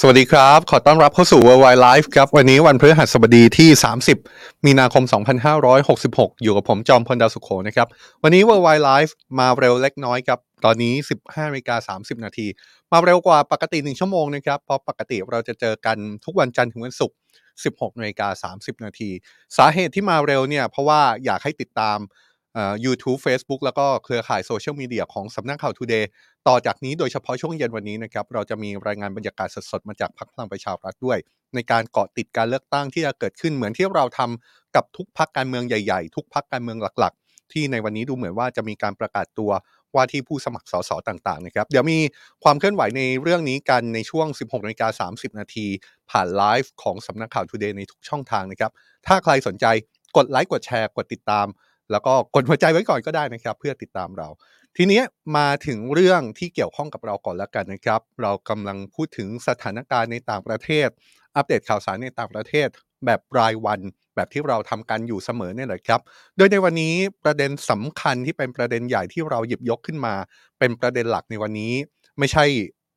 สวัสดีครับ ขอต้อนรับเข้าสู่ Worldwide Life ครับ วันนี้วันพฤหัสบดีที่ 30 มีนาคม 2566 อยู่กับผมจอมพลดาวสุขโขนะครับ วันนี้ Worldwide Life มาเร็วเล็กน้อยครับ ตอนนี้ 15นาฬิกา30 นาที มาเร็วกว่าปกติ 1 ชั่วโมงนะครับ เพราะปกติเราจะเจอกันทุกวันจันทร์ถึงวันศุกร์ 16นาฬิกา30 นาที สาเหตุที่มาเร็วเนี่ย เพราะว่าอยากให้ติดตาม เอ่อ YouTube Facebook แล้วก็เครือข่ายโซเชียลมีเดียของสำนักข่าว Today ต่อจากนี้โดยเฉพาะช่วงเย็นวันนี้นะครับ เราจะมีรายงานบรรยากาศสดๆ มาจากพรรคพลังประชารัฐด้วย ในการเกาะติดการเลือกตั้งที่จะเกิดขึ้นเหมือนที่เราทำกับทุกพรรคการเมืองใหญ่ๆ ทุกพรรคการเมืองหลักๆ ที่ในวันนี้ดูเหมือนว่าจะมีการประกาศตัวว่าที่ผู้สมัครสสต่างๆนะครับ เดี๋ยวมีความเคลื่อนไหวในเรื่องนี้กันในช่วง 16นาฬิกา30 นาทีผ่านไลฟ์ของสำนักข่าว Today ในทุกช่องทางนะครับ ถ้าใครสนใจกดไลค์กดแชร์กดติดตาม แล้วก็กดหัวใจไว้ก่อนก็ได้นะครับ เพื่อติดตามเรา ทีนี้มาถึงเรื่องที่เกี่ยวข้องกับเราก่อนแล้วกันนะครับ เรากำลังพูดถึงสถานการณ์ในต่างประเทศ อัปเดตข่าวสารในต่างประเทศ แบบรายวันแบบที่เราทำกันอยู่เสมอเนี่ยแหละครับ โดยในวันนี้ประเด็นสำคัญที่เป็นประเด็นใหญ่ที่เราหยิบยกขึ้นมา เป็นประเด็นหลักในวันนี้ ไม่ใช่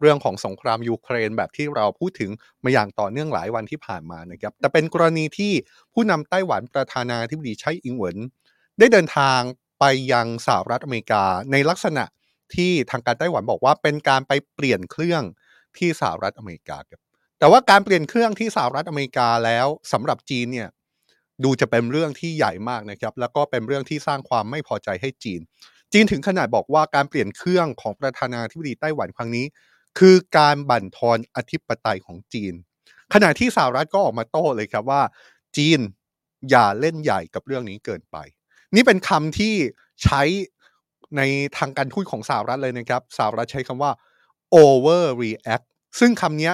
เรื่องของสงครามยูเครนแบบที่เราพูดถึงมาอย่างต่อเนื่องหลายวันที่ผ่านมานะครับ แต่เป็นกรณีที่ผู้นำไต้หวันประธานาธิบดีไช่อิงเหวิน ได้เดินทางไปยังสหรัฐอเมริกาในลักษณะที่ทางการไต้หวันบอกว่าเป็นการไปเปลี่ยนเครื่องที่สหรัฐอเมริกาครับแต่ว่าการเปลี่ยนเครื่องที่สหรัฐอเมริกาแล้วสำหรับจีนเนี่ยดูจะเป็นเรื่องที่ใหญ่มากนะครับ แล้วก็เป็นเรื่องที่สร้างความไม่พอใจให้จีน จีนถึงขนาดบอกว่าการเปลี่ยนเครื่องของประธานาธิบดีไต้หวันครั้งนี้ คือการบั่นทอนอธิปไตยของจีน ขณะที่สหรัฐก็ออกมาโต้เลยครับว่า จีนอย่าเล่นใหญ่กับเรื่องนี้เกินไป นี่เป็นคำที่ใช้ในทางการทูตของสหรัฐเลยนะครับสหรัฐใช้คำว่า overreact ซึ่งคำนี้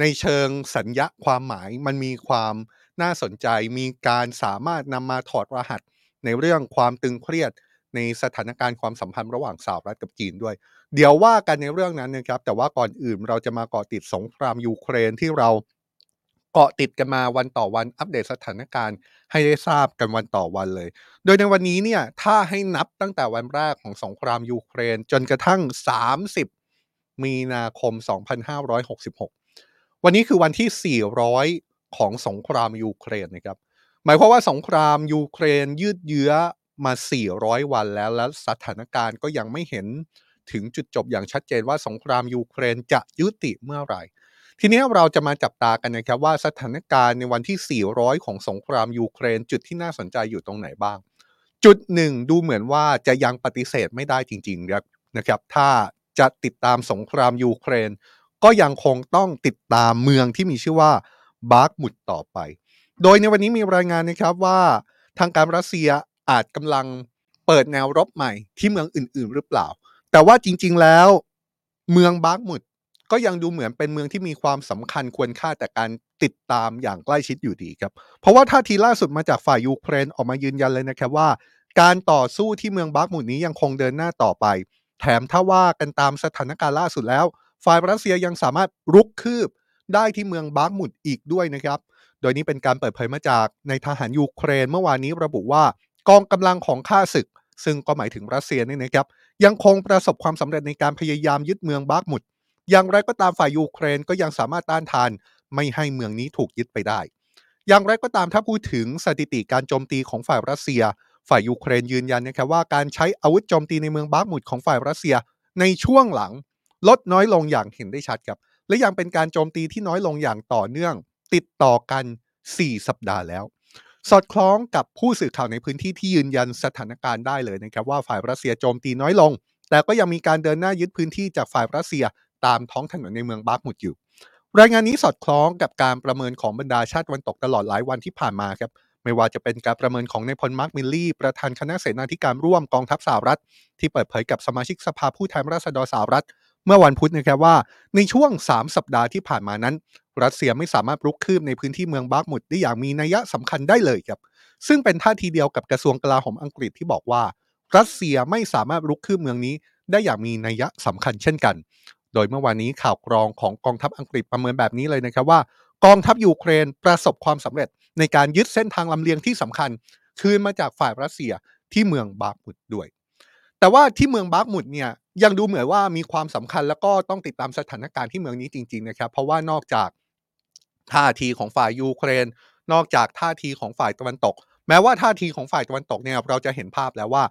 ในเชิงสัญญาความหมายมันมีความน่าสนใจมีการสามารถนำมาถอดรหัสในเรื่องความตึงเครียดในสถานการณ์ความสัมพันธ์ระหว่างสหรัฐกับจีนด้วย เดี๋ยวว่ากันในเรื่องนั้นนะครับ แต่ว่าก่อนอื่นเราจะมากาะติดสงครามยูเครนที่เรา เกาะติดกันมาวันต่อวันอัปเดตสถานการณ์ให้ได้ทราบกันวันต่อวันเลย โดยในวันนี้เนี่ยถ้าให้นับตั้งแต่วันแรกของสงครามยูเครนจนกระทั่ง 30 มีนาคม 2566 วันนี้คือวันที่ 400 ของสงครามยูเครนนะครับ หมายความว่าสงครามยูเครนยืดเยื้อมา 400 วันแล้ว และสถานการณ์ก็ยังไม่เห็นถึงจุดจบอย่างชัดเจนว่าสงครามยูเครนจะยุติเมื่อไหร่ ทีนี้เราจะมาจับตากันนะครับว่าสถานการณ์ในวันที่ 400 ของสงครามยูเครน จุดที่น่าสนใจอยู่ตรงไหนบ้าง จุดหนึ่งดูเหมือนว่าจะยังปฏิเสธไม่ได้จริงๆนะครับ ถ้าจะติดตามสงครามยูเครน ก็ยังคงต้องติดตามเมืองที่มีชื่อว่าบาร์กมุดต่อไป โดยในวันนี้มีรายงานนะครับว่าทางการรัสเซียอาจกำลังเปิดแนวรบใหม่ที่เมืองอื่นๆ หรือเปล่า แต่ว่าจริงๆแล้ว เมืองบาร์กมุด ก็ยังดูเหมือนเป็นเมืองที่มีความสำคัญควรค่าแก่การติดตามอย่างใกล้ชิดอยู่ดีครับ เพราะว่าท่าทีล่าสุดมาจากฝ่ายยูเครนออกมายืนยันเลยนะครับว่า การต่อสู้ที่เมืองบาร์กมุดนี้ยังคงเดินหน้าต่อไป แถมถ้าว่ากันตามสถานการณ์ล่าสุดแล้ว ฝ่ายรัสเซียยังสามารถรุกคืบได้ที่เมืองบาร์กมุดอีกด้วยนะครับ โดยนี้เป็นการเปิดเผยมาจากนายทหารยูเครนเมื่อวานนี้ระบุว่ากองกำลังของข้าศึก ซึ่งก็หมายถึงรัสเซียนี่นะครับยังคงประสบความสำเร็จในการพยายามยึดเมืองบาร์กมุด อย่างไรก็ตามฝ่ายยูเครนก็ยังสามารถต้านทาน ไม่ให้เมืองนี้ถูกยึดไปได้ อย่างไรก็ตามถ้าพูดถึงสถิติการโจมตีของฝ่ายรัสเซีย ฝ่ายยูเครนยืนยันนะครับว่าการใช้อาวุธโจมตีในเมืองบาร์กมุดของฝ่ายรัสเซียในช่วงหลังลดน้อยลงอย่างเห็นได้ชัดครับ และยังเป็นการโจมตีที่น้อยลงอย่างต่อเนื่อง ติดต่อกัน 4 สัปดาห์แล้ว สอดคล้องกับผู้สื่อข่าวในพื้นที่ที่ยืนยันสถานการณ์ได้เลยนะครับว่าฝ่ายรัสเซียโจมตีน้อยลง แต่ก็ยังมีการเดินหน้ายึดพื้นที่จากฝ่ายรัสเซีย ตามท้องถนนในเมืองบาร์กมุดอยู่ รายงานนี้สอดคล้องกับการประเมินของบรรดาชาติวันตกตลอดหลายวันที่ผ่านมาครับไม่ว่าจะเป็นการประเมินของนายพลมาร์คมิลลี่ ประธานคณะเสนาธิการร่วมกองทัพสหรัฐ ที่เปิดเผยกับสมาชิกสภาผู้แทนราษฎรสหรัฐ เมื่อวันพุธนะครับว่า ในช่วง 3 สัปดาห์ที่ผ่านมานั้น รัสเซียไม่สามารถรุกคืบในพื้นที่เมืองบาร์กมุดได้อย่างมีนัยสำคัญได้เลยครับ ซึ่งเป็นท่าทีเดียวกับกระทรวงกลาโหมอังกฤษที่บอกว่า รัสเซียไม่สามารถรุกคืบเมืองนี้ได้อย่างมีนัยสำคัญเช่นกัน โดยเมื่อวานนี้ข่าวกรองของกองทัพอังกฤษประเมินแบบนี้เลยนะครับว่ากองทัพยูเครนประสบความสำเร็จในการยึดเส้นทางลำเลียงที่สำคัญ คืนมาจากฝ่ายรัสเซียที่เมืองบาร์กมุดด้วย แต่ว่าที่เมืองบาร์กมุดเนี่ยยังดูเหมือนว่ามีความสำคัญแล้วก็ต้องติดตามสถานการณ์ที่เมืองนี้จริง ๆนะครับ เพราะว่านอกจากท่าทีของฝ่ายยูเครน นอกจากท่าทีของฝ่ายตะวันตก แม้ว่าท่าทีของฝ่ายตะวันตกเนี่ยเราจะเห็นภาพแล้วว่า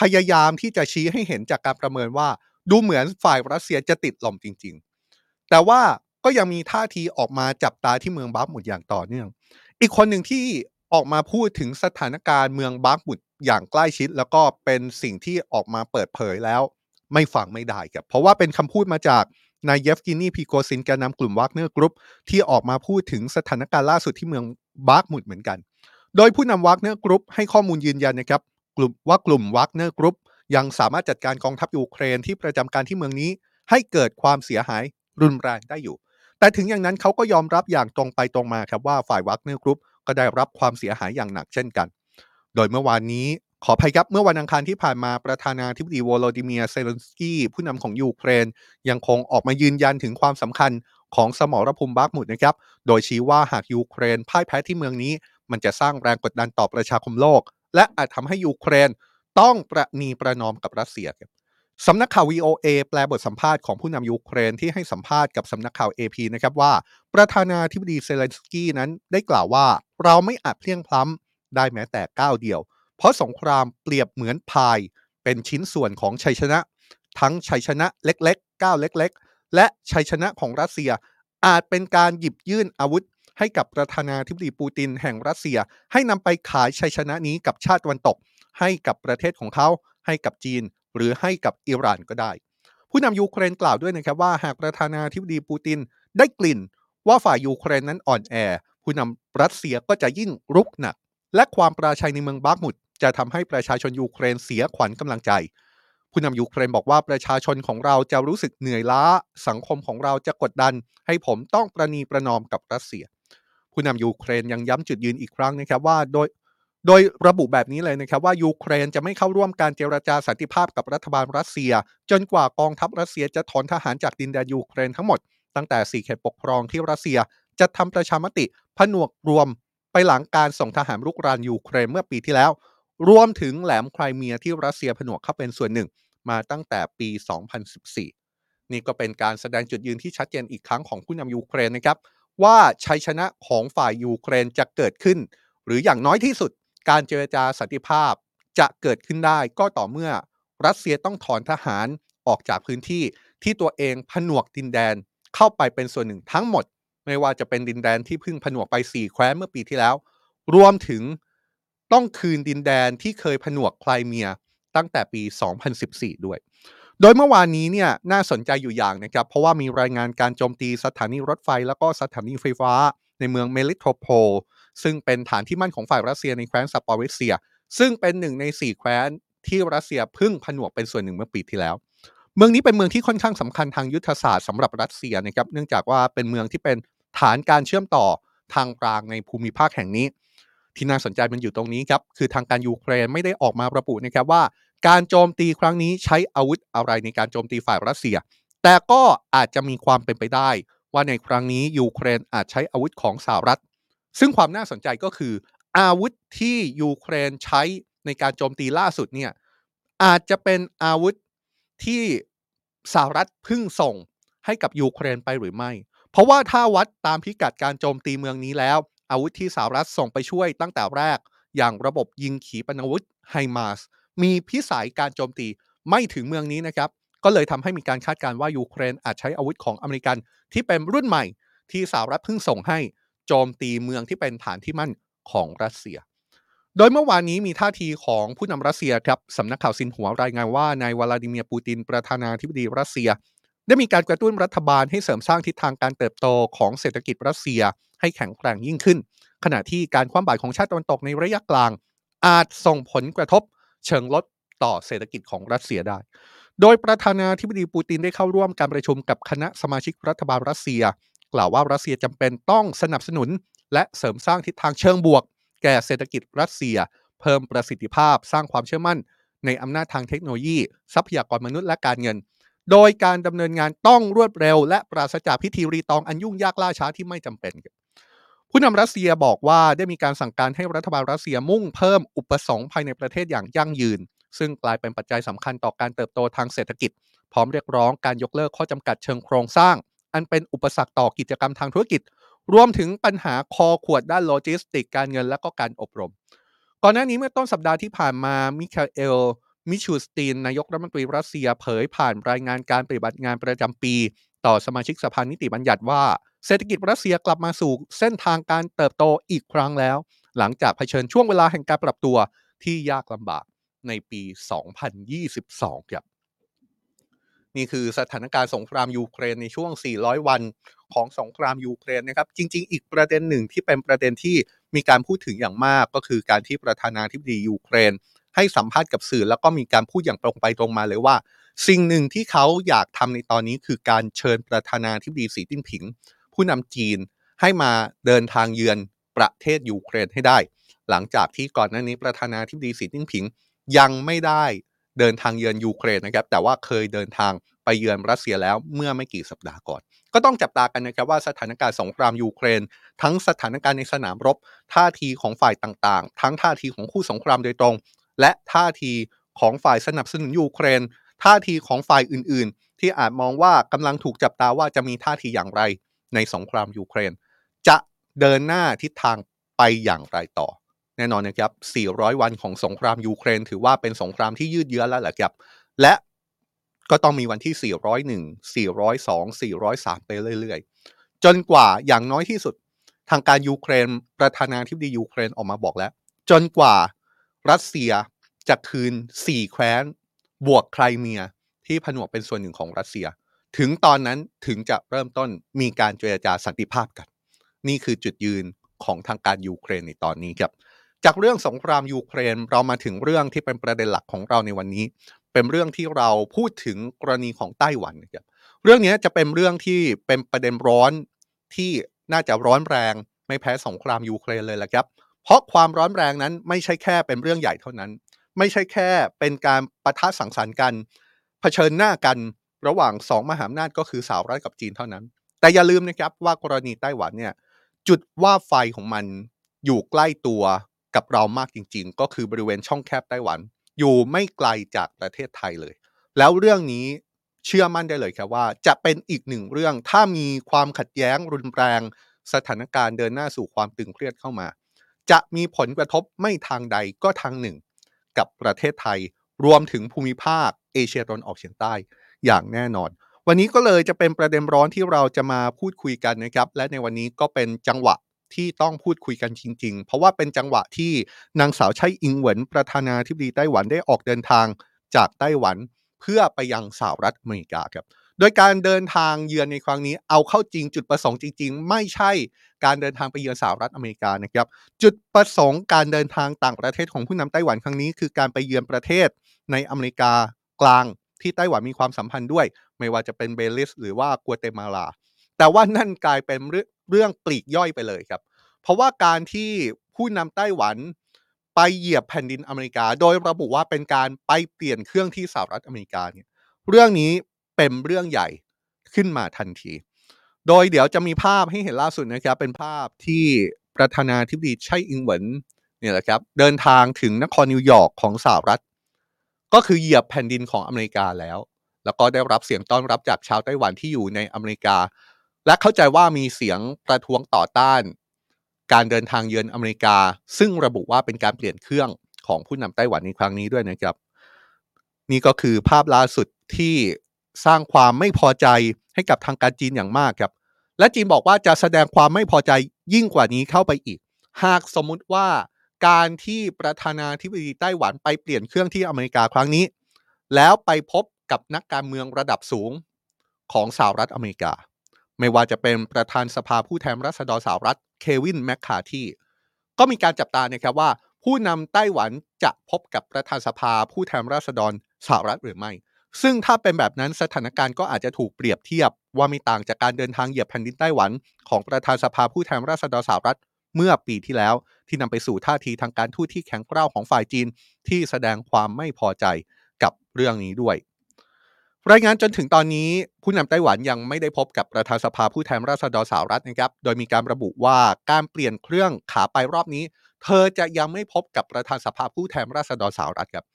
พยายามที่จะชี้ให้เห็นจากการประเมินว่า ดูเหมือนฝ่ายรัสเซียจะติดหล่มจริง ๆ แต่ว่าก็ยังมีท่าทีออกมาจับตาที่เมืองบาร์กมุดอย่างต่อเนื่อง อีกคนหนึ่งที่ออกมาพูดถึงสถานการณ์เมืองบาร์กมุดอย่างใกล้ชิด แล้วก็เป็นสิ่งที่ออกมาเปิดเผยแล้ว ไม่ฟังไม่ได้ครับเพราะว่าเป็นคำพูดมาจากนายเยฟเกนีพริโกซินแกนนำกลุ่มวากเนอร์กรุ๊ปที่ออกมาพูดถึงสถานการณ์ล่าสุดที่เมืองบาร์กมุดเหมือนกัน โดยผู้นำวากเนอร์กรุ๊ปให้ข้อมูลยืนยันนะครับกลุ่มว่ากลุ่มวากเนอร์กรุ๊ป ยังสามารถจัดการกองทัพยูเครนที่ประจำการที่เมืองนี้ ให้เกิดความเสียหายรุนแรงได้อยู่ แต่ถึงอย่างนั้นเขาก็ยอมรับอย่างตรงไปตรงมาครับว่าฝ่ายวากเนอร์กรุ๊ปก็ได้รับความเสียหายอย่างหนักเช่นกัน โดยเมื่อวานนี้ขออภัยครับเมื่อวันอังคารที่ผ่านมาประธานาธิบดีวโลดิเมียเซเลนสกี้ผู้นำของยูเครน ยังคงออกมายืนยันถึงความสำคัญของสมรภูมิบาร์กมุดนะครับ โดยชี้ว่าหากยูเครนพ่ายแพ้ที่เมืองนี้ มันจะสร้างแรงกดดันต่อประชาคมโลก และอาจทำให้ยูเครน ต้องประนีประนอมกับรัสเซียครับสำนักข่าว VOA แปลบทสัมภาษณ์ของผู้นำยูเครนที่ให้สัมภาษณ์กับสำนักข่าว AP นะครับว่า ประธานาธิบดีเซเลนสกี้นั้นได้กล่าวว่าเราไม่อาจเพลียงพล้ำได้แม้แต่ก้าวเดียว เพราะสงครามเปรียบเหมือนพาย เป็นชิ้นส่วนของชัยชนะ ทั้งชัยชนะเล็กๆก้าวเล็ก ๆ และชัยชนะของรัสเซีย อาจเป็นการหยิบยื่นอาวุธ ให้กับประธานาธิบดีปูตินแห่งรัสเซีย ให้นำไปขายชัยชนะนี้กับชาติตะวันตก ให้กับประเทศของเขา ให้กับจีน หรือให้กับอิหร่านก็ได้ ผู้นำยูเครนกล่าวด้วยนะครับว่าหากประธานาธิบดีปูตินได้กลิ่น ว่าฝ่ายยูเครนนั้นอ่อนแอ ผู้นำรัสเซียก็จะยิ่งรุกหนัก และความปราชัยในเมืองบาร์กมุดจะทำให้ประชาชนยูเครนเสียขวัญกำลังใจ ผู้นำยูเครนบอกว่าประชาชนของเราจะรู้สึกเหนื่อยล้า สังคมของเราจะกดดัน ให้ผมต้องประนีประนอมกับรัสเซีย ผู้นำยูเครนยังย้ำจุดยืนอีกครั้งนะครับว่า โดย โดยระบุแบบนี้เลยนะครับว่ายูเครนจะไม่เข้าร่วมการเจรจาสันติภาพกับรัฐบาลรัสเซีย จนกว่ากองทัพรัสเซียจะถอนทหารจากดินแดนยูเครนทั้งหมด ตั้งแต่สี่เขตปกครองที่รัสเซียจัดทำประชามติผนวกรวมไปหลังการส่งทหารรุกรานยูเครนเมื่อปีที่แล้ว รวมถึงแหลมไครเมียที่รัสเซียผนวกเข้าเป็นส่วนหนึ่ง มาตั้งแต่ปี 2014 นี่ก็เป็นการแสดงจุดยืนที่ชัดเจนอีกครั้งของผู้นำยูเครนนะครับว่าชัยชนะของฝ่ายยูเครนจะเกิดขึ้น หรืออย่างน้อยที่สุด การเจรจาสันติภาพจะเกิดขึ้นได้ก็ต่อเมื่อรัสเซียต้องถอนทหารออกจากพื้นที่ที่ตัวเองผนวกดินแดนเข้าไปเป็นส่วนหนึ่งทั้งหมด ไม่ว่าจะเป็นดินแดนที่เพิ่งผนวกไป 4 แคว้นเมื่อปีที่แล้ว รวมถึงต้องคืนดินแดนที่เคยผนวกไครเมียตั้งแต่ปี 2014 ด้วย โดยเมื่อวานนี้เนี่ยน่าสนใจอยู่อย่างนะครับ เพราะว่ามีรายงานการโจมตีสถานีรถไฟ แล้วก็สถานีไฟฟ้าในเมืองเมลิโทโพล ซึ่งเป็นฐานที่มั่นของฝ่ายรัสเซียในแคว้นซาปอริซเซีย ซึ่งเป็นหนึ่งใน4แคว้นที่รัสเซียเพิ่งผนวกเป็นส่วนหนึ่งเมื่อปีที่แล้ว เมืองนี้เป็นเมืองที่ค่อนข้างสำคัญทางยุทธศาสตร์สำหรับรัสเซียนะครับเนื่องจากว่าเป็นเมืองที่เป็นฐานการเชื่อมต่อทางรางในภูมิภาคแห่งนี้ ที่น่าสนใจมันอยู่ตรงนี้ครับคือทางการยูเครนไม่ได้ออกมาระบุนะครับว่า การโจมตีครั้งนี้ใช้อาวุธอะไรในการโจมตีฝ่ายรัสเซีย แต่ก็อาจจะมีความเป็นไปได้ ว่าในครั้งนี้ยูเครนอาจใช้อาวุธของสหรัฐ ซึ่งความน่าสนใจก็คือ อาวุธที่ยูเครนใช้ในการโจมตีล่าสุดเนี่ยอาจจะเป็นอาวุธที่สหรัฐเพิ่งส่งให้กับยูเครนไปหรือไม่ เพราะว่าถ้าวัดตามพิกัดการโจมตีเมืองนี้แล้ว อาวุธที่สหรัฐส่งไปช่วยตั้งแต่แรก อย่างระบบยิงขีปนาวุธไฮมาสมีพิสัยการโจมตีไม่ถึงเมืองนี้นะครับ ก็เลยทำให้มีการคาดการณ์ว่ายูเครนอาจใช้อาวุธของอเมริกันที่เป็นรุ่นใหม่ที่สหรัฐเพิ่งส่งให้ โจมตีเมืองที่เป็นฐานที่มั่นของรัสเซีย โดยเมื่อวานนี้มีท่าทีของผู้นำรัสเซียครับสำนักข่าวซินหัวรายงานว่านายวลาดิเมียร์ปูตินประธานาธิบดีรัสเซีย ได้มีการกระตุ้นรัฐบาลให้เสริมสร้างทิศทางการเติบโตของเศรษฐกิจรัสเซียให้แข็งแกร่งยิ่งขึ้น ขณะที่การคว่ำบาตรของชาติตะวันตกในระยะกลาง อาจส่งผลกระทบเชิงลดต่อเศรษฐกิจของรัสเซียได้ โดยประธานาธิบดีปูตินได้เข้าร่วมการประชุมกับคณะสมาชิกรัฐบาลรัสเซีย กล่าวว่ารัสเซียจำเป็นต้องสนับสนุน และเสริมสร้างทิศทางเชิงบวก แก่เศรษฐกิจรัสเซีย เพิ่มประสิทธิภาพสร้างความเชื่อมั่น ในอำนาจทางเทคโนโลยี ทรัพยากรมนุษย์และการเงิน โดยการดำเนินงานต้องรวดเร็ว และปราศจากพิธีรีตองอันยุ่งยากล่าช้าที่ไม่จำเป็น ผู้นำรัสเซียบอกว่าได้มีการสั่งการให้รัฐบาลรัสเซียมุ่งเพิ่มอุปสงค์ภายในประเทศอย่างยั่งยืน ซึ่งกลายเป็นปัจจัยสำคัญต่อการเติบโตทางเศรษฐกิจ พร้อมเรียกร้องการยกเลิกข้อจำกัดเชิงโครงสร้าง อันเป็นอุปสรรคต่อกิจกรรมทางธุรกิจ รวมถึงปัญหาคอขวดด้านโลจิสติก การเงินและก็การอบรม ก่อนหน้านี้เมื่อต้นสัปดาห์ที่ผ่านมามิคาเอลมิชูสตีนนายกรัฐมนตรีรัสเซียเผยผ่านรายงานการปฏิบัติงานประจำปี ต่อสมาชิกสภานิติบัญญัติว่า เศรษฐกิจรัสเซียกลับมาสู่เส้นทางการเติบโตอีกครั้งแล้ว หลังจากเผชิญช่วงเวลาแห่งการปรับตัวที่ยากลำบากในปี 2022 ครับ นี่คือสถานการณ์สงครามยูเครนในช่วง 400 วันของสงครามยูเครนนะครับ จริง ๆ อีกประเด็นหนึ่งที่เป็นประเด็นที่มีการพูดถึงอย่างมากก็คือการที่ประธานาธิบดียูเครน ให้สัมภาษณ์กับสื่อแล้วก็มีการพูดอย่างตรงไปตรงมาเลยว่า สิ่งหนึ่งที่เขาอยากทำในตอนนี้คือการเชิญประธานาธิบดีสีจิ้นผิง ผู้นำจีนให้มาเดินทางเยือนประเทศยูเครนให้ได้ หลังจากที่ก่อนหน้านี้ประธานาธิบดีสีจิ้นผิงยังไม่ได้ เดินทางเยือนยูเครนนะครับแต่ว่าเคยเดินทางไปเยือนรัสเซียแล้วเมื่อไม่กี่สัปดาห์ก่อน ก็ต้องจับตากันนะครับว่าสถานการณ์สงครามยูเครน ทั้งสถานการณ์ในสนามรบ ท่าทีของฝ่ายต่างๆ ทั้งท่าทีของคู่สงครามโดยตรง และท่าทีของฝ่ายสนับสนุนยูเครน ท่าทีของฝ่ายอื่นๆ ที่อาจมองว่ากำลังถูกจับตาว่าจะมีท่าทีอย่างไรในสงครามยูเครน จะเดินหน้าทิศทางไปอย่างไรต่อ แน่นอนนะครับ 400 วันของสงครามยูเครน ถือว่าเป็นสงครามที่ยืดเยื้อแล้วแหละครับ และก็ต้องมีวันที่ 401 402 403 ไปเรื่อยๆ จนกว่าอย่างน้อยที่สุดทางการยูเครน ประธานาธิบดียูเครนออกมาบอกแล้ว จนกว่ารัสเซียจะคืน 4 แคว้น บวกไครเมียที่ผนวกเป็นส่วนหนึ่งของรัสเซีย ถึงตอนนั้นถึงจะเริ่มต้นมีการเจรจาสันติภาพกัน นี่คือจุดยืนของทางการยูเครนในตอนนี้ครับ จากเรื่องสงครามยูเครนเรามาถึงเรื่องที่เป็นประเด็นหลักของเราในวันนี้ เป็นเรื่องที่เราพูดถึงกรณีของไต้หวันนะครับเรื่องนี้จะเป็นเรื่องที่เป็นประเด็นร้อนที่น่าจะร้อนแรงไม่แพ้สงครามยูเครนเลยแหละครับ เพราะความร้อนแรงนั้นไม่ใช่แค่เป็นเรื่องใหญ่เท่านั้น ไม่ใช่แค่เป็นการปะทะสังสรรค์กัน เผชิญหน้ากันระหว่างสองมหาอำนาจก็คือสหรัฐกับจีนเท่านั้น แต่อย่าลืมนะครับว่ากรณีไต้หวันเนี่ยจุดว่าไฟของมันอยู่ใกล้ตัว กับเรามากจริง ๆ ก็คือบริเวณช่องแคบไต้หวัน อยู่ไม่ไกลจากประเทศไทยเลย แล้วเรื่องนี้เชื่อมั่นได้เลยครับว่า จะเป็นอีกหนึ่งเรื่องถ้ามีความขัดแย้งรุนแรง สถานการณ์เดินหน้าสู่ความตึงเครียดเข้ามา จะมีผลกระทบไม่ทางใดก็ทางหนึ่ง กับประเทศไทย รวมถึงภูมิภาค เอเชียตะวันออกเฉียงใต้อย่างแน่นอนวันนี้ก็เลยจะเป็นประเด็นร้อนที่เราจะมาพูดคุยกันนะครับ และในวันนี้ก็เป็นจังหวะ ที่ต้องพูดคุยกันจริง ๆ เพราะว่าเป็นจังหวะที่นางสาวไช่อิงเหวินประธานาธิบดีไต้หวันได้ออกเดินทางจากไต้หวันเพื่อไปยังสหรัฐอเมริกาครับ โดยการเดินทางเยือนในครั้งนี้ เอาเข้าจริงจุดประสงค์จริง ๆ ไม่ใช่การเดินทางไปเยือนสหรัฐอเมริกานะครับ จุดประสงค์การเดินทางต่างประเทศของผู้นำไต้หวันครั้งนี้ คือการไปเยือนประเทศในอเมริกากลางที่ไต้หวันมีความสัมพันธ์ด้วย ไม่ว่าจะเป็นเบลิสหรือว่ากัวเตมาลา แต่ว่านั่นกลายเป็น เรื่องปลีกย่อยไปเลยครับ เพราะว่าการที่ผู้นำไต้หวันไปเหยียบแผ่นดินอเมริกา โดยระบุว่าเป็นการไปเปลี่ยนเครื่องที่สหรัฐอเมริกาเนี่ยเรื่องนี้เป็นเรื่องใหญ่ขึ้นมาทันที โดยเดี๋ยวจะมีภาพให้เห็นล่าสุดนะครับ เป็นภาพที่ประธานาธิบดีไช่อิงเหวินเนี่ยแหละครับเดินทางถึงนครนิวยอร์กของสหรัฐ ก็คือเหยียบแผ่นดินของอเมริกาแล้ว แล้วก็ได้รับเสียงต้อนรับจากชาวไต้หวันที่อยู่ในอเมริกา และเข้าใจว่ามีเสียงประท้วงต่อต้าน การเดินทางเยือนอเมริกา ซึ่งระบุว่าเป็นการเปลี่ยนเครื่องของผู้นำไต้หวันในครั้งนี้ด้วยนะครับ นี่ก็คือภาพล่าสุดที่สร้างความไม่พอใจให้กับทางการจีนอย่างมากครับ และจีนบอกว่าจะแสดงความไม่พอใจยิ่งกว่านี้เข้าไปอีก หากสมมุติว่าการที่ประธานาธิบดีไต้หวันไปเปลี่ยนเครื่องที่อเมริกาครั้งนี้ แล้วไปพบกับนักการเมืองระดับสูงของสหรัฐอเมริกา ไม่ว่าจะเป็นประธานสภาผู้แทนราษฎรสหรัฐเควินแมคคาที่ ก็มีการจับตานะครับว่า ผู้นำไต้หวันจะพบกับประธานสภาผู้แทนราษฎรสหรัฐหรือไม่ ซึ่งถ้าเป็นแบบนั้นสถานการณ์ก็อาจจะถูกเปรียบเทียบ ว่าไม่ต่างจากการเดินทางเหยียบแผ่นดินไต้หวันของประธานสภาผู้แทนราษฎรสหรัฐเมื่อปีที่แล้วที่นำไปสู่ท่าทีทางการทูตที่แข็งกร้าวของฝ่ายจีน ที่แสดงความไม่พอใจกับเรื่องนี้ด้วย รายงานจนถึงตอนนี้ผู้นำไต้หวันยังไม่ได้พบกับประธานสภาผู้แทนราษฎรสหรัฐนะครับ โดยมีการระบุว่าการเปลี่ยนเครื่องขาไปรอบนี้ เธอจะยังไม่พบกับประธานสภาผู้แทนราษฎรสหรัฐครับ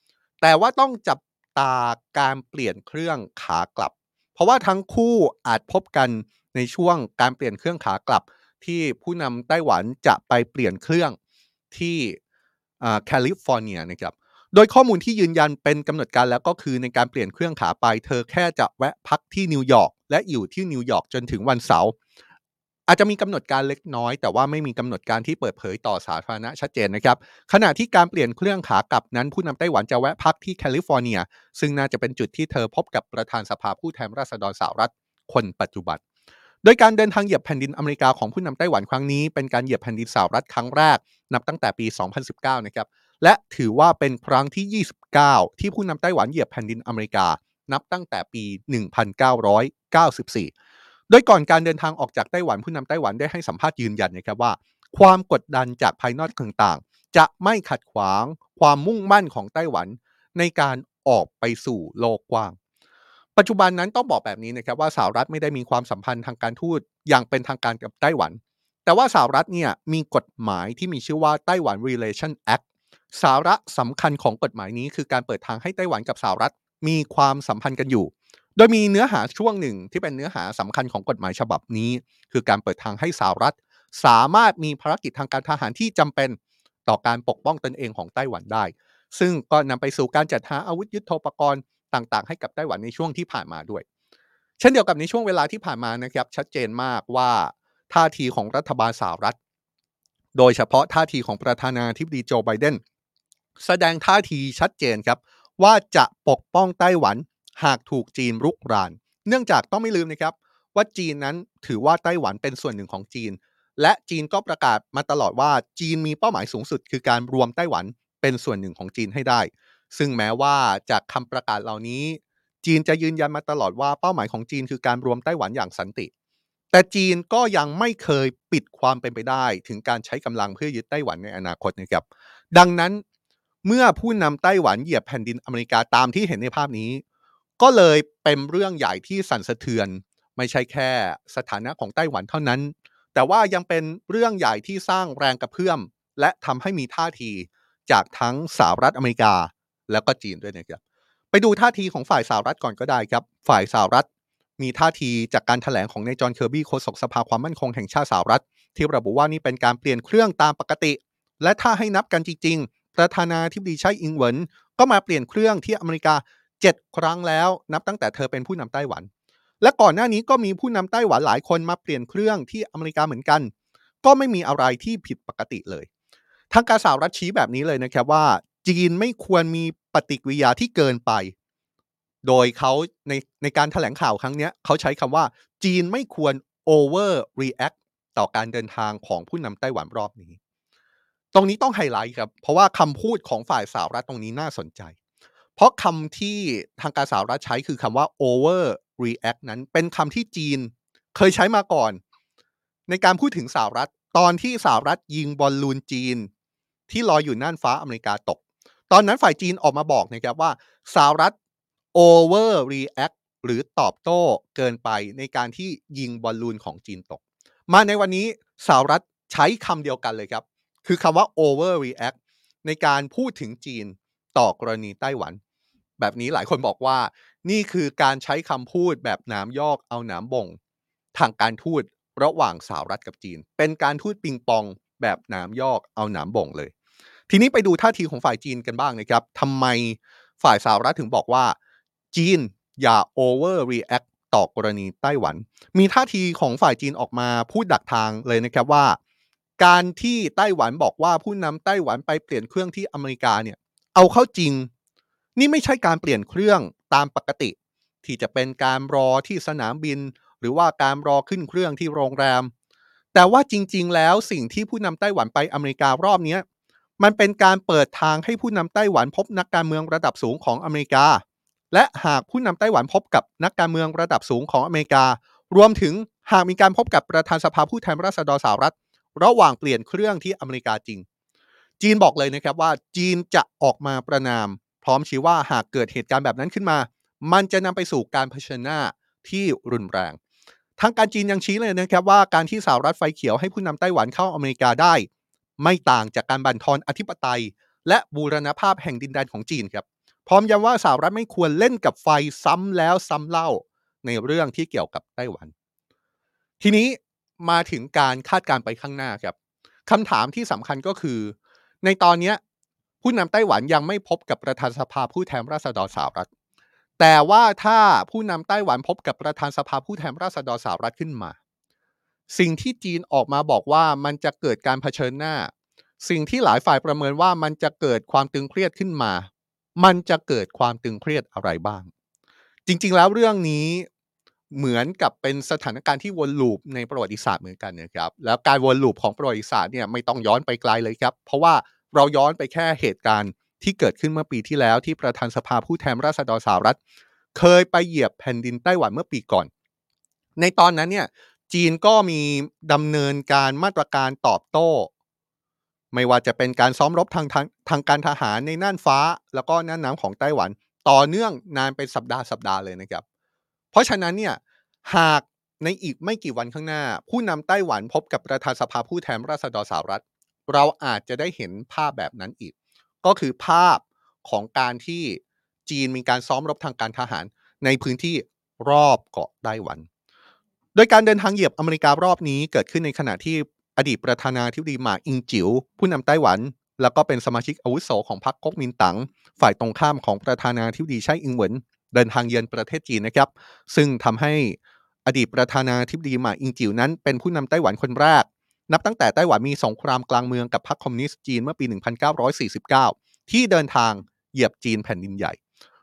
แต่ว่าต้องจับตาการเปลี่ยนเครื่องขากลับ เพราะว่าทั้งคู่อาจพบกันในช่วงการเปลี่ยนเครื่องขากลับ ที่ผู้นำไต้หวันจะไปเปลี่ยนเครื่องที่แคลิฟอร์เนียนะครับ โดยข้อมูลที่ยืนยันเป็นกำหนดการแล้วก็คือในการเปลี่ยนเครื่องขาไป เธอแค่จะแวะพักที่นิวยอร์กและอยู่ที่นิวยอร์กจนถึงวันเสาร์อาจจะมีกำหนดการเล็กน้อย แต่ว่าไม่มีกำหนดการที่เปิดเผยต่อสาธารณะชัดเจนนะครับขณะที่การเปลี่ยนเครื่องขากลับนั้น ผู้นำไต้หวันจะแวะพักที่แคลิฟอร์เนีย ซึ่งน่าจะเป็นจุดที่เธอพบกับประธานสภาผู้แทนราษฎรสหรัฐคนปัจจุบัน โดยการเดินทางเหยียบแผ่นดินอเมริกาของผู้นำไต้หวันครั้งนี้ เป็นการเหยียบแผ่นดินสหรัฐครั้งแรกนับตั้งแต่ปี 2019 นะครับ และถือว่าเป็นครั้งที่ 29 ที่ผู้นำไต้หวันเหยียบแผ่นดินอเมริกา นับตั้งแต่ปี 1994 โดยก่อนการเดินทางออกจากไต้หวันผู้นำไต้หวันได้ให้สัมภาษณ์ยืนยันนะครับว่า ความกดดันจากภายนอกต่างๆ จะไม่ขัดขวางความมุ่งมั่นของไต้หวันในการออกไปสู่โลกกว้าง ปัจจุบันนั้นต้องบอกแบบนี้นะครับว่าสหรัฐไม่ได้มีความสัมพันธ์ทางการทูตอย่างเป็นทางการกับไต้หวัน แต่ว่าสหรัฐเนี่ยมีกฎหมายที่มีชื่อว่าไต้หวัน Relation Act สาระสำคัญของกฎหมายนี้ คือการเปิดทางให้ไต้หวันกับสหรัฐมีความสัมพันธ์กันอยู่ โดยมีเนื้อหาช่วงหนึ่งที่เป็นเนื้อหาสำคัญของกฎหมายฉบับนี้ คือการเปิดทางให้สหรัฐ สามารถมีภารกิจทางการทหารที่จำเป็นต่อการปกป้องตนเองของไต้หวันได้ ซึ่งก็นำไปสู่การจัดหาอาวุธยุโทโธปกรณ์ต่างๆ ให้กับไต้หวันในช่วงที่ผ่านมาด้วย เช่นเดียวกับในช่วงเวลาที่ผ่านมานะครับชัดเจนมากว่าท่าทีของรัฐบาลสหรัฐ โดยเฉพาะท่าทีของประธานาธิบดีโจไบเดน แสดงท่าทีชัดเจนครับ ว่าจะปกป้องไต้หวันหากถูกจีนรุกราน เนื่องจากต้องไม่ลืมนะครับว่าจีนนั้นถือว่าไต้หวันเป็นส่วนหนึ่งของจีน และจีนก็ประกาศมาตลอดว่าจีนมีเป้าหมายสูงสุด คือการรวมไต้หวันเป็นส่วนหนึ่งของจีนให้ได้ ซึ่งแม้ว่าจากคำประกาศเหล่านี้ จีนจะยืนยันมาตลอดว่าเป้าหมายของจีนคือการรวมไต้หวันอย่างสันติ แต่จีนก็ยังไม่เคยปิดความเป็นไปได้ ถึงการใช้กำลังเพื่อยึดไต้หวันในอนาคตนะครับ ดังนั้น เมื่อผู้นำไต้หวันเหยียบแผ่นดินอเมริกาตามที่เห็นในภาพนี้ ก็เลยเป็นเรื่องใหญ่ที่สั่นสะเทือน ไม่ใช่แค่สถานะของไต้หวันเท่านั้น แต่ว่ายังเป็นเรื่องใหญ่ที่สร้างแรงกระเพื่อม และทำให้มีท่าทีจากทั้งสหรัฐอเมริกาแล้วก็จีนด้วยนะครับไปดูท่าทีของฝ่ายสหรัฐก่อนก็ได้ครับ ฝ่ายสหรัฐมีท่าทีจากการแถลงของนายจอห์นเคอร์บี้โฆษกสภาความมั่นคงแห่งชาติสหรัฐ ที่ระบุว่านี่เป็นการเปลี่ยนเครื่องตามปกติ และถ้าให้นับกันจริง ประธานาธิบดีไช่อิงเหวินก็มาเปลี่ยนเครื่องที่อเมริกา 7 ครั้งแล้วนับตั้งแต่เธอเป็นผู้นำไต้หวัน และก่อนหน้านี้ก็มีผู้นำไต้หวันหลายคนมาเปลี่ยนเครื่องที่อเมริกาเหมือนกัน ก็ไม่มีอะไรที่ผิดปกติเลย ทางการสาวรัฐชี้แบบนี้เลยนะครับว่า จีนไม่ควรมีปฏิกิริยาที่เกินไป โดยเขาในในการถแถลงข่าวครั้งนี้เขาใช้คำว่า จีนไม่ควร over react ต่อการเดินทางของผู้นำไต้หวันรอบนี้ ตรงนี้ต้องไฮไลท์ครับ เพราะว่าคำพูดของฝ่ายสาวรัฐตรงนี้น่าสนใจ เพราะคำที่ทางการสาวรัฐใช้คือคำว่า over react นั้นเป็นคำที่จีนเคยใช้มาก่อน ในการพูดถึงสาวรัฐ ตอนที่สาวรัฐยิงบอลลูนจีน ที่ลอยอยู่น่านฟ้าอเมริกาตก ตอนนั้นฝ่ายจีนออกมาบอกนะครับว่าสาวรัฐ over react หรือตอบโต้เกินไปในการที่ยิงบอลลูนของจีนตก มาในวันนี้สาวรัฐใช้คำเดียวกันเลยครับ คือคำว่า overreact ในการพูดถึงจีนต่อกรณีไต้หวัน แบบนี้หลายคนบอกว่า นี่คือการใช้คำพูดแบบนามยอกเอาหนามบ่ง ทางการทูตระหว่างสหรัฐกับจีน เป็นการทูตปิงปองแบบนามยอกเอาหนามบ่งเลย ทีนี้ไปดูท่าทีของฝ่ายจีนกันบ้างนะครับทำไมฝ่ายสหรัฐถึงบอกว่า จีนอย่า overreact ต่อกรณีไต้หวัน มีท่าทีของฝ่ายจีนออกมาพูดดักทางเลยนะครับว่า การที่ไต้หวันบอกว่าผู้นำไต้หวันไปเปลี่ยนเครื่องที่อเมริกาเนี่ย เอาเข้าจริง นี่ไม่ใช่การเปลี่ยนเครื่องตามปกติ ที่จะเป็นการรอที่สนามบิน หรือว่าการรอขึ้นเครื่องที่โรงแรม แต่ว่าจริง ๆ แล้วสิ่งที่ผู้นำไต้หวันไปอเมริการอบนี้มันเป็นการเปิดทางให้ผู้นำไต้หวันพบนักการเมืองระดับสูงของอเมริกา และหากผู้นำไต้หวันพบกับนักการเมืองระดับสูงของอเมริกา รวมถึงหากมีการพบกับประธานสภาผู้แทนราษฎรสหรัฐ ระหว่างเปลี่ยนเครื่องที่อเมริกาจริง จีนบอกเลยนะครับว่าจีนจะออกมาประนาม พร้อมชี้ว่าหากเกิดเหตุการณ์แบบนั้นขึ้นมา มันจะนำไปสู่การเผชิญหน้าที่รุนแรง ทางการจีนยังชี้เลยนะครับว่าการที่สหรัฐไฟเขียวให้ผู้นำไต้หวันเข้าอเมริกาได้ ไม่ต่างจากการบั่นทอนอธิปไตย และบูรณภาพแห่งดินแดนของจีนครับพร้อมย้ำว่าสหรัฐไม่ควรเล่นกับไฟซ้ำแล้วซ้ำเล่าในเรื่องที่เกี่ยวกับไต้หวัน ทีนี้ มาถึงการคาดการไปข้างหน้าครับคำถามที่สำคัญก็คือ ในตอนนี้ผู้นำไต้หวันยังไม่พบกับประธานสภาผู้แทนราษฎรสหรัฐแต่ว่าถ้าผู้นำไต้หวันพบกับประธานสภาผู้แทนราษฎรสหรัฐขึ้นมา สิ่งที่จีนออกมาบอกว่ามันจะเกิดการเผชิญหน้า สิ่งที่หลายฝ่ายประเมินว่ามันจะเกิดความตึงเครียดขึ้นมา มันจะเกิดความตึงเครียดอะไรบ้าง จริงๆแล้วเรื่องนี้ เหมือนกับเป็นสถานการณ์ที่วนลูปในประวัติศาสตร์เหมือนกันนะครับ แล้วการวนลูปของประวัติศาสตร์เนี่ยไม่ต้องย้อนไปไกลเลยครับ เพราะว่าเราย้อนไปแค่เหตุการณ์ที่เกิดขึ้นเมื่อปีที่แล้วที่ประธานสภาผู้แทนราษฎรสหรัฐ เคยไปเหยียบแผ่นดินไต้หวันเมื่อปีก่อน ในตอนนั้นเนี่ยจีนก็มีดำเนินการมาตรการตอบโต้ ไม่ว่าจะเป็นการซ้อมรบทางทางทางการทหารในน่านฟ้า แล้วก็น่านน้ำของไต้หวัน ต่อเนื่องนานเป็นสัปดาห์สัปดาห์เลยนะครับ เพราะฉะนั้นเนี่ยหากในอีกไม่กี่วันข้างหน้า ผู้นำไต้หวันพบกับประธานสภาผู้แทนราษฎรสหรัฐ เราอาจจะได้เห็นภาพแบบนั้นอีก ก็คือภาพของการที่จีนมีการซ้อมรบทางการทหารในพื้นที่รอบเกาะไต้หวัน โดยการเดินทางเหยียบอเมริการอบนี้เกิดขึ้นในขณะที่อดีตประธานาธิบดีหมาอิงจิ๋วผู้นำไต้หวัน แล้วก็เป็นสมาชิกอาวุโสของพรรคก๊กมินตั๋งฝ่ายตรงข้ามของประธานาธิบดีไช่อิงเหวิน เดินทางเยือนประเทศจีนนะครับ ซึ่งทำให้อดีตประธานาธิบดีหมาอิงจิ๋วนั้น เป็นผู้นำไต้หวันคนแรก นับตั้งแต่ไต้หวันมีสงครามกลางเมืองกับพรรคคอมมิวนิสต์จีนเมื่อปี 1949 ที่เดินทางเหยียบจีนแผ่นดินใหญ่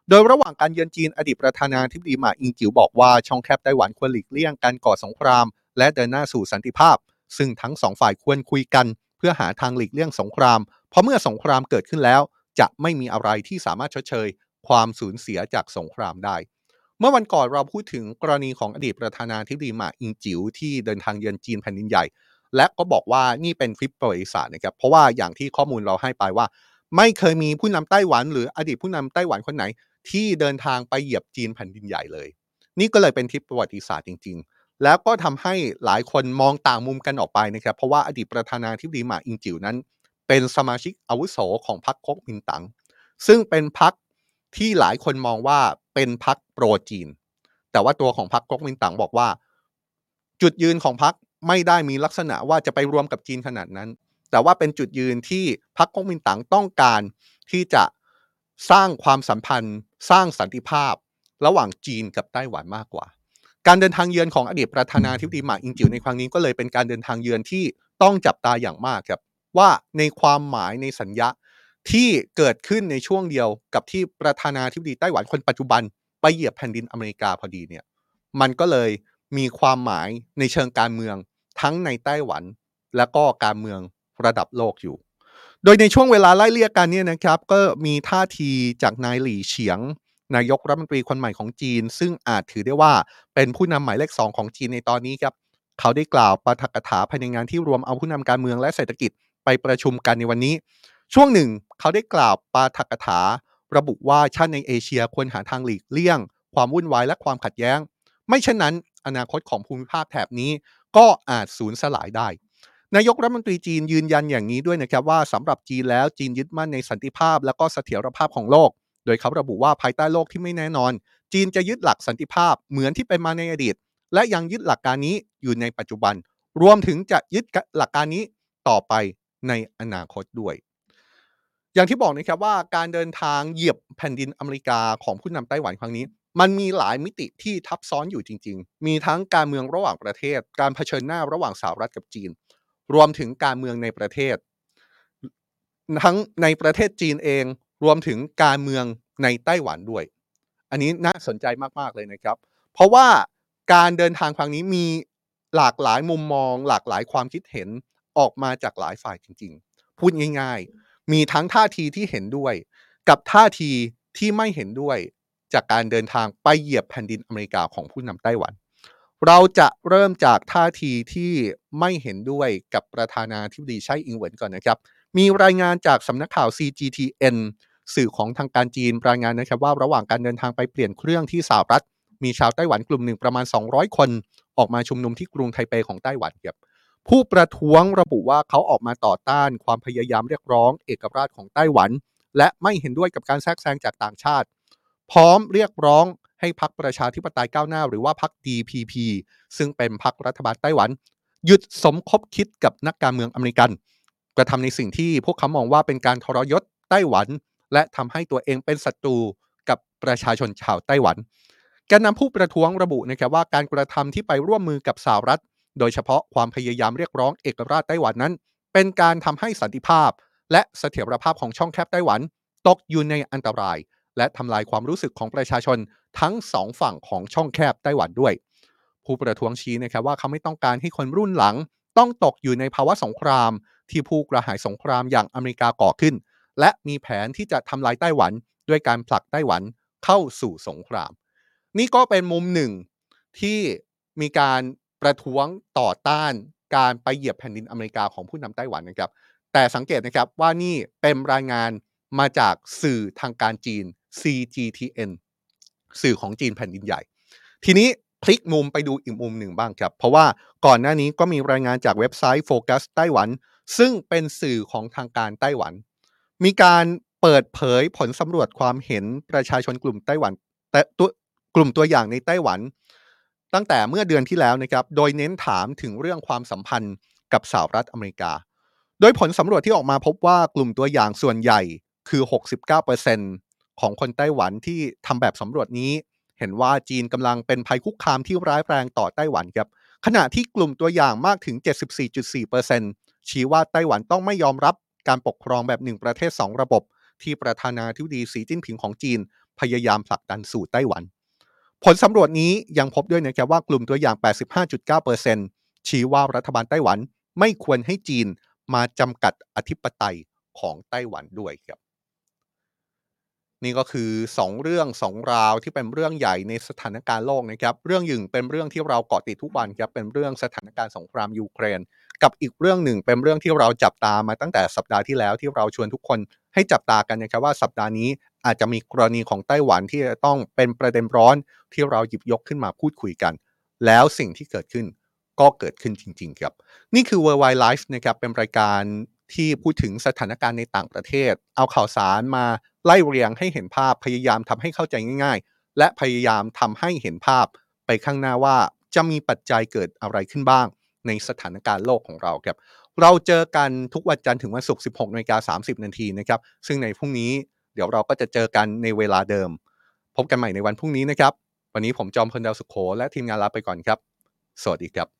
โดยระหว่างการเยือนจีนอดีตประธานาธิบดีหมาอิงจิ๋วบอกว่าช่องแคบไต้หวันควรหลีกเลี่ยงการก่อสงคราม และเดินหน้าสู่สันติภาพ ซึ่งทั้งสองฝ่ายควรคุยกัน เพื่อหาทางหลีกเลี่ยงสงคราม เพราะเมื่อสงครามเกิดขึ้นแล้ว จะไม่มีอะไรที่สามารถชดเชย ความสูญเสียจากสงครามได้ เมื่อวันก่อนเราพูดถึงกรณีของอดีตประธานาธิบดีหมาอิงจิ๋วที่เดินทางเยือนจีนแผ่นดินใหญ่ และก็บอกว่านี่เป็นคลิปประวัติศาสตร์นะครับ เพราะว่าอย่างที่ข้อมูลเราให้ไปว่า ไม่เคยมีผู้นำไต้หวัน หรืออดีตผู้นำไต้หวันคนไหน ที่เดินทางไปเหยียบจีนแผ่นดินใหญ่เลย นี่ก็เลยเป็นทริปประวัติศาสตร์จริง ๆแล้วก็ทำให้หลายคนมองต่างมุมกันออกไปนะครับ เพราะว่าอดีตประธานาธิบดีหมาอิงจิ๋วนั้น เป็นสมาชิกอาวุโสของพรรคก๊กมินตั๋งซึ่งเป็นพรรค ที่หลายคนมองว่าเป็นพรรคโปรจีน แต่ว่าตัวของพรรคก๊กมินตั๋งบอกว่า จุดยืนของพรรคไม่ได้มีลักษณะว่าจะไปรวมกับจีนขนาดนั้น แต่ว่าเป็นจุดยืนที่พรรคก๊กมินตั๋งต้องการที่จะสร้างความสัมพันธ์ สร้างสันติภาพ ระหว่างจีนกับไต้หวันมากกว่า การเดินทางเยือนของอดีตประธานาธิบดีหมาอิงจิ๋วในครั้งนี้ก็เลยเป็นการเดินทางเยือนที่ต้องจับตาอย่างมากครับว่าในความหมายในสัญญา ที่เกิดขึ้นในช่วงเดียวกับที่ประธานาธิบดีไต้หวันคนปัจจุบัน ไปเหยียบแผ่นดินอเมริกาพอดีเนี่ย มันก็เลยมีความหมายในเชิงการเมืองทั้งในไต้หวัน และก็การเมืองระดับโลกอยู่ โดยในช่วงเวลาไล่เลี่ยกันเนี่ยนะครับ ก็มีท่าทีจากนายหลี่เฉียง นายกรัฐมนตรีคนใหม่ของจีน ซึ่งอาจถือได้ว่าเป็นผู้นำหมายเลขสองของจีนในตอนนี้ครับ เขาได้กล่าวปาฐกถาภายในงานที่รวมเอาผู้นำการเมืองและเศรษฐกิจไปประชุมกันในวันนี้ ช่วงหนึ่งเขาได้กล่าวปาฐกถา ระบุว่าชาติในเอเชียควรหาทางหลีกเลี่ยง ความวุ่นวายและความขัดแย้ง ไม่เช่นนั้น อนาคตของภูมิภาคแถบนี้ก็อาจสูญสลายได้ นายกรัฐมนตรีจีนยืนยันอย่างนี้ด้วยนะครับว่าสำหรับจีนแล้วจีนยึดมั่นในสันติภาพ และก็เสถียรภาพของโลก โดยเขาระบุว่าภายใต้โลกที่ไม่แน่นอน จีนจะยึดหลักสันติภาพเหมือนที่เป็นมาในอดีต และยังยึดหลักการนี้อยู่ในปัจจุบัน รวมถึงจะยึดหลักการนี้ต่อไปในอนาคตด้วย อย่างที่บอกนะครับว่าการเดินทางเหยียบแผ่นดินอเมริกาของผู้นำไต้หวันครั้งนี้ มันมีหลายมิติที่ทับซ้อนอยู่จริง ๆ มีทั้งการเมืองระหว่างประเทศ การเผชิญหน้าระหว่างสหรัฐกับจีน รวมถึงการเมืองในประเทศ ทั้งในประเทศจีนเอง รวมถึงการเมืองในไต้หวันด้วย อันนี้น่าสนใจมากๆเลยนะครับ เพราะว่าการเดินทางครั้งนี้มีหลากหลายมุมมอง หลากหลายความคิดเห็นออกมาจากหลายฝ่ายจริง ๆ พูดง่ายๆ มีทั้งท่าทีที่เห็นด้วย กับท่าทีที่ไม่เห็นด้วยจากการเดินทางไปเหยียบแผ่นดินอเมริกาของผู้นำไต้หวัน เราจะเริ่มจากท่าทีที่ไม่เห็นด้วยกับประธานาธิบดีไช่อิงเหวินก่อนนะครับ มีรายงานจากสำนักข่าว CGTN สื่อของทางการจีนรายงานนะครับว่าระหว่างการเดินทางไปเปลี่ยนเครื่องที่สหรัฐ มีชาวไต้หวันกลุ่มหนึ่งประมาณ 200 คน ออกมาชุมนุมที่กรุงไทเปของไต้หวันครับ ผู้ประท้วงระบุว่าเขาออกมาต่อต้านความพยายามเรียกร้องเอกราชของไต้หวัน และไม่เห็นด้วยกับการแทรกแซงจากต่างชาติ พร้อมเรียกร้องให้พรรคประชาธิปไตยก้าวหน้า หรือว่าพรรค DPP ซึ่งเป็นพรรครัฐบาลไต้หวัน หยุดสมคบคิดกับนักการเมืองอเมริกัน กระทำในสิ่งที่พวกเขามองว่าเป็นการทรยศไต้หวัน และทำให้ตัวเองเป็นศัตรูกับประชาชนชาวไต้หวันแกนนำผู้ประท้วงระบุนะครับว่าการกระทำที่ไปร่วมมือกับสหรัฐ โดยเฉพาะความพยายามเรียกร้องเอกราชไต้หวันนั้น เป็นการทำให้สันติภาพ และเสถียรภาพของช่องแคบไต้หวัน ตกอยู่ในอันตราย และทำลายความรู้สึกของประชาชนทั้งสองฝั่งของช่องแคบไต้หวันด้วย ผู้ประท้วงชี้นะครับว่าเขาไม่ต้องการให้คนรุ่นหลัง ต้องตกอยู่ในภาวะสงคราม ที่ผู้กระหายสงครามอย่างอเมริกาก่อขึ้น และมีแผนที่จะทำลายไต้หวัน ด้วยการผลักไต้หวันเข้าสู่สงคราม นี่ก็เป็นมุมหนึ่งที่มีการ ประท้วงต่อต้านการไปเหยียบแผ่นดินอเมริกาของผู้นำไต้หวันนะครับ แต่สังเกตนะครับว่านี่เป็นรายงานมาจากสื่อทางการจีน CGTN สื่อของจีนแผ่นดินใหญ่ ทีนี้พลิกมุมไปดูอีกมุมหนึ่งบ้างครับ เพราะว่าก่อนหน้านี้ก็มีรายงานจากเว็บไซต์โฟกัสไต้หวัน ซึ่งเป็นสื่อของทางการไต้หวัน มีการเปิดเผยผลสำรวจความเห็นประชาชนกลุ่มไต้หวันแต่ตัวกลุ่มตัวอย่างในไต้หวัน ตั้งแต่เมื่อเดือนที่แล้วนะครับ โดยเน้นถามถึงเรื่องความสัมพันธ์กับสหรัฐอเมริกา โดยผลสำรวจที่ออกมาพบว่ากลุ่มตัวอย่างส่วนใหญ่คือ 69%ของคนไต้หวันที่ทำแบบสำรวจนี้ เห็นว่าจีนกำลังเป็นภัยคุกคามที่ร้ายแรงต่อไต้หวันครับ ขณะที่กลุ่มตัวอย่างมากถึง 74.4%ชี้ว่าไต้หวันต้องไม่ยอมรับการปกครองแบบหนึ่งประเทศ 2 ระบบ ที่ประธานาธิบดีสีจิ้นผิงของจีน พยายามผลักดันสู่ไต้หวัน ผลสำรวจนี้ยังพบด้วยนะครับว่ากลุ่มตัวอย่าง 85.9%ชี้ว่ารัฐบาลไต้หวันไม่ควรให้จีนมาจำกัดอธิปไตยของไต้หวันด้วยครับ นี่ก็คือ 2 เรื่อง 2 ราวที่เป็นเรื่องใหญ่ในสถานการณ์โลกนะครับ เรื่องหนึ่งเป็นเรื่องที่เราเกาะติดทุกวันครับเป็นเรื่องสถานการณ์สงครามยูเครน กับอีกเรื่องหนึ่งเป็นเรื่องที่เราจับตามาตั้งแต่สัปดาห์ที่แล้วที่เราชวนทุกคนให้จับตากันนะครับว่าสัปดาห์นี้อาจจะมีกรณีของไต้หวันที่จะต้องเป็นประเด็นร้อนที่เราหยิบยกขึ้นมาพูดคุยกัน แล้วสิ่งที่เกิดขึ้นก็เกิดขึ้นจริง ๆ ครับ นี่คือ Worldwide Life นะครับเป็นรายการที่พูดถึงสถานการณ์ในต่างประเทศ เอาข่าวสารมาไล่เรียงให้เห็นภาพพยายามทำให้เข้าใจง่าย ๆ และพยายามทำให้เห็นภาพไปข้างหน้าว่าจะมีปัจจัยเกิดอะไรขึ้นบ้าง ในสถานการณ์โลกของเราครับ เราเจอกันทุกวันจันทร์ถึงวันศุกร์ 16นาฬิกา30 นาทีนะครับ ซึ่งในพรุ่งนี้เดี๋ยวเราก็จะเจอกันในเวลาเดิม พบกันใหม่ในวันพรุ่งนี้นะครับ วันนี้ผมจอมพลดาวสุขโขและทีมงานลาไปก่อนครับ สวัสดีครับ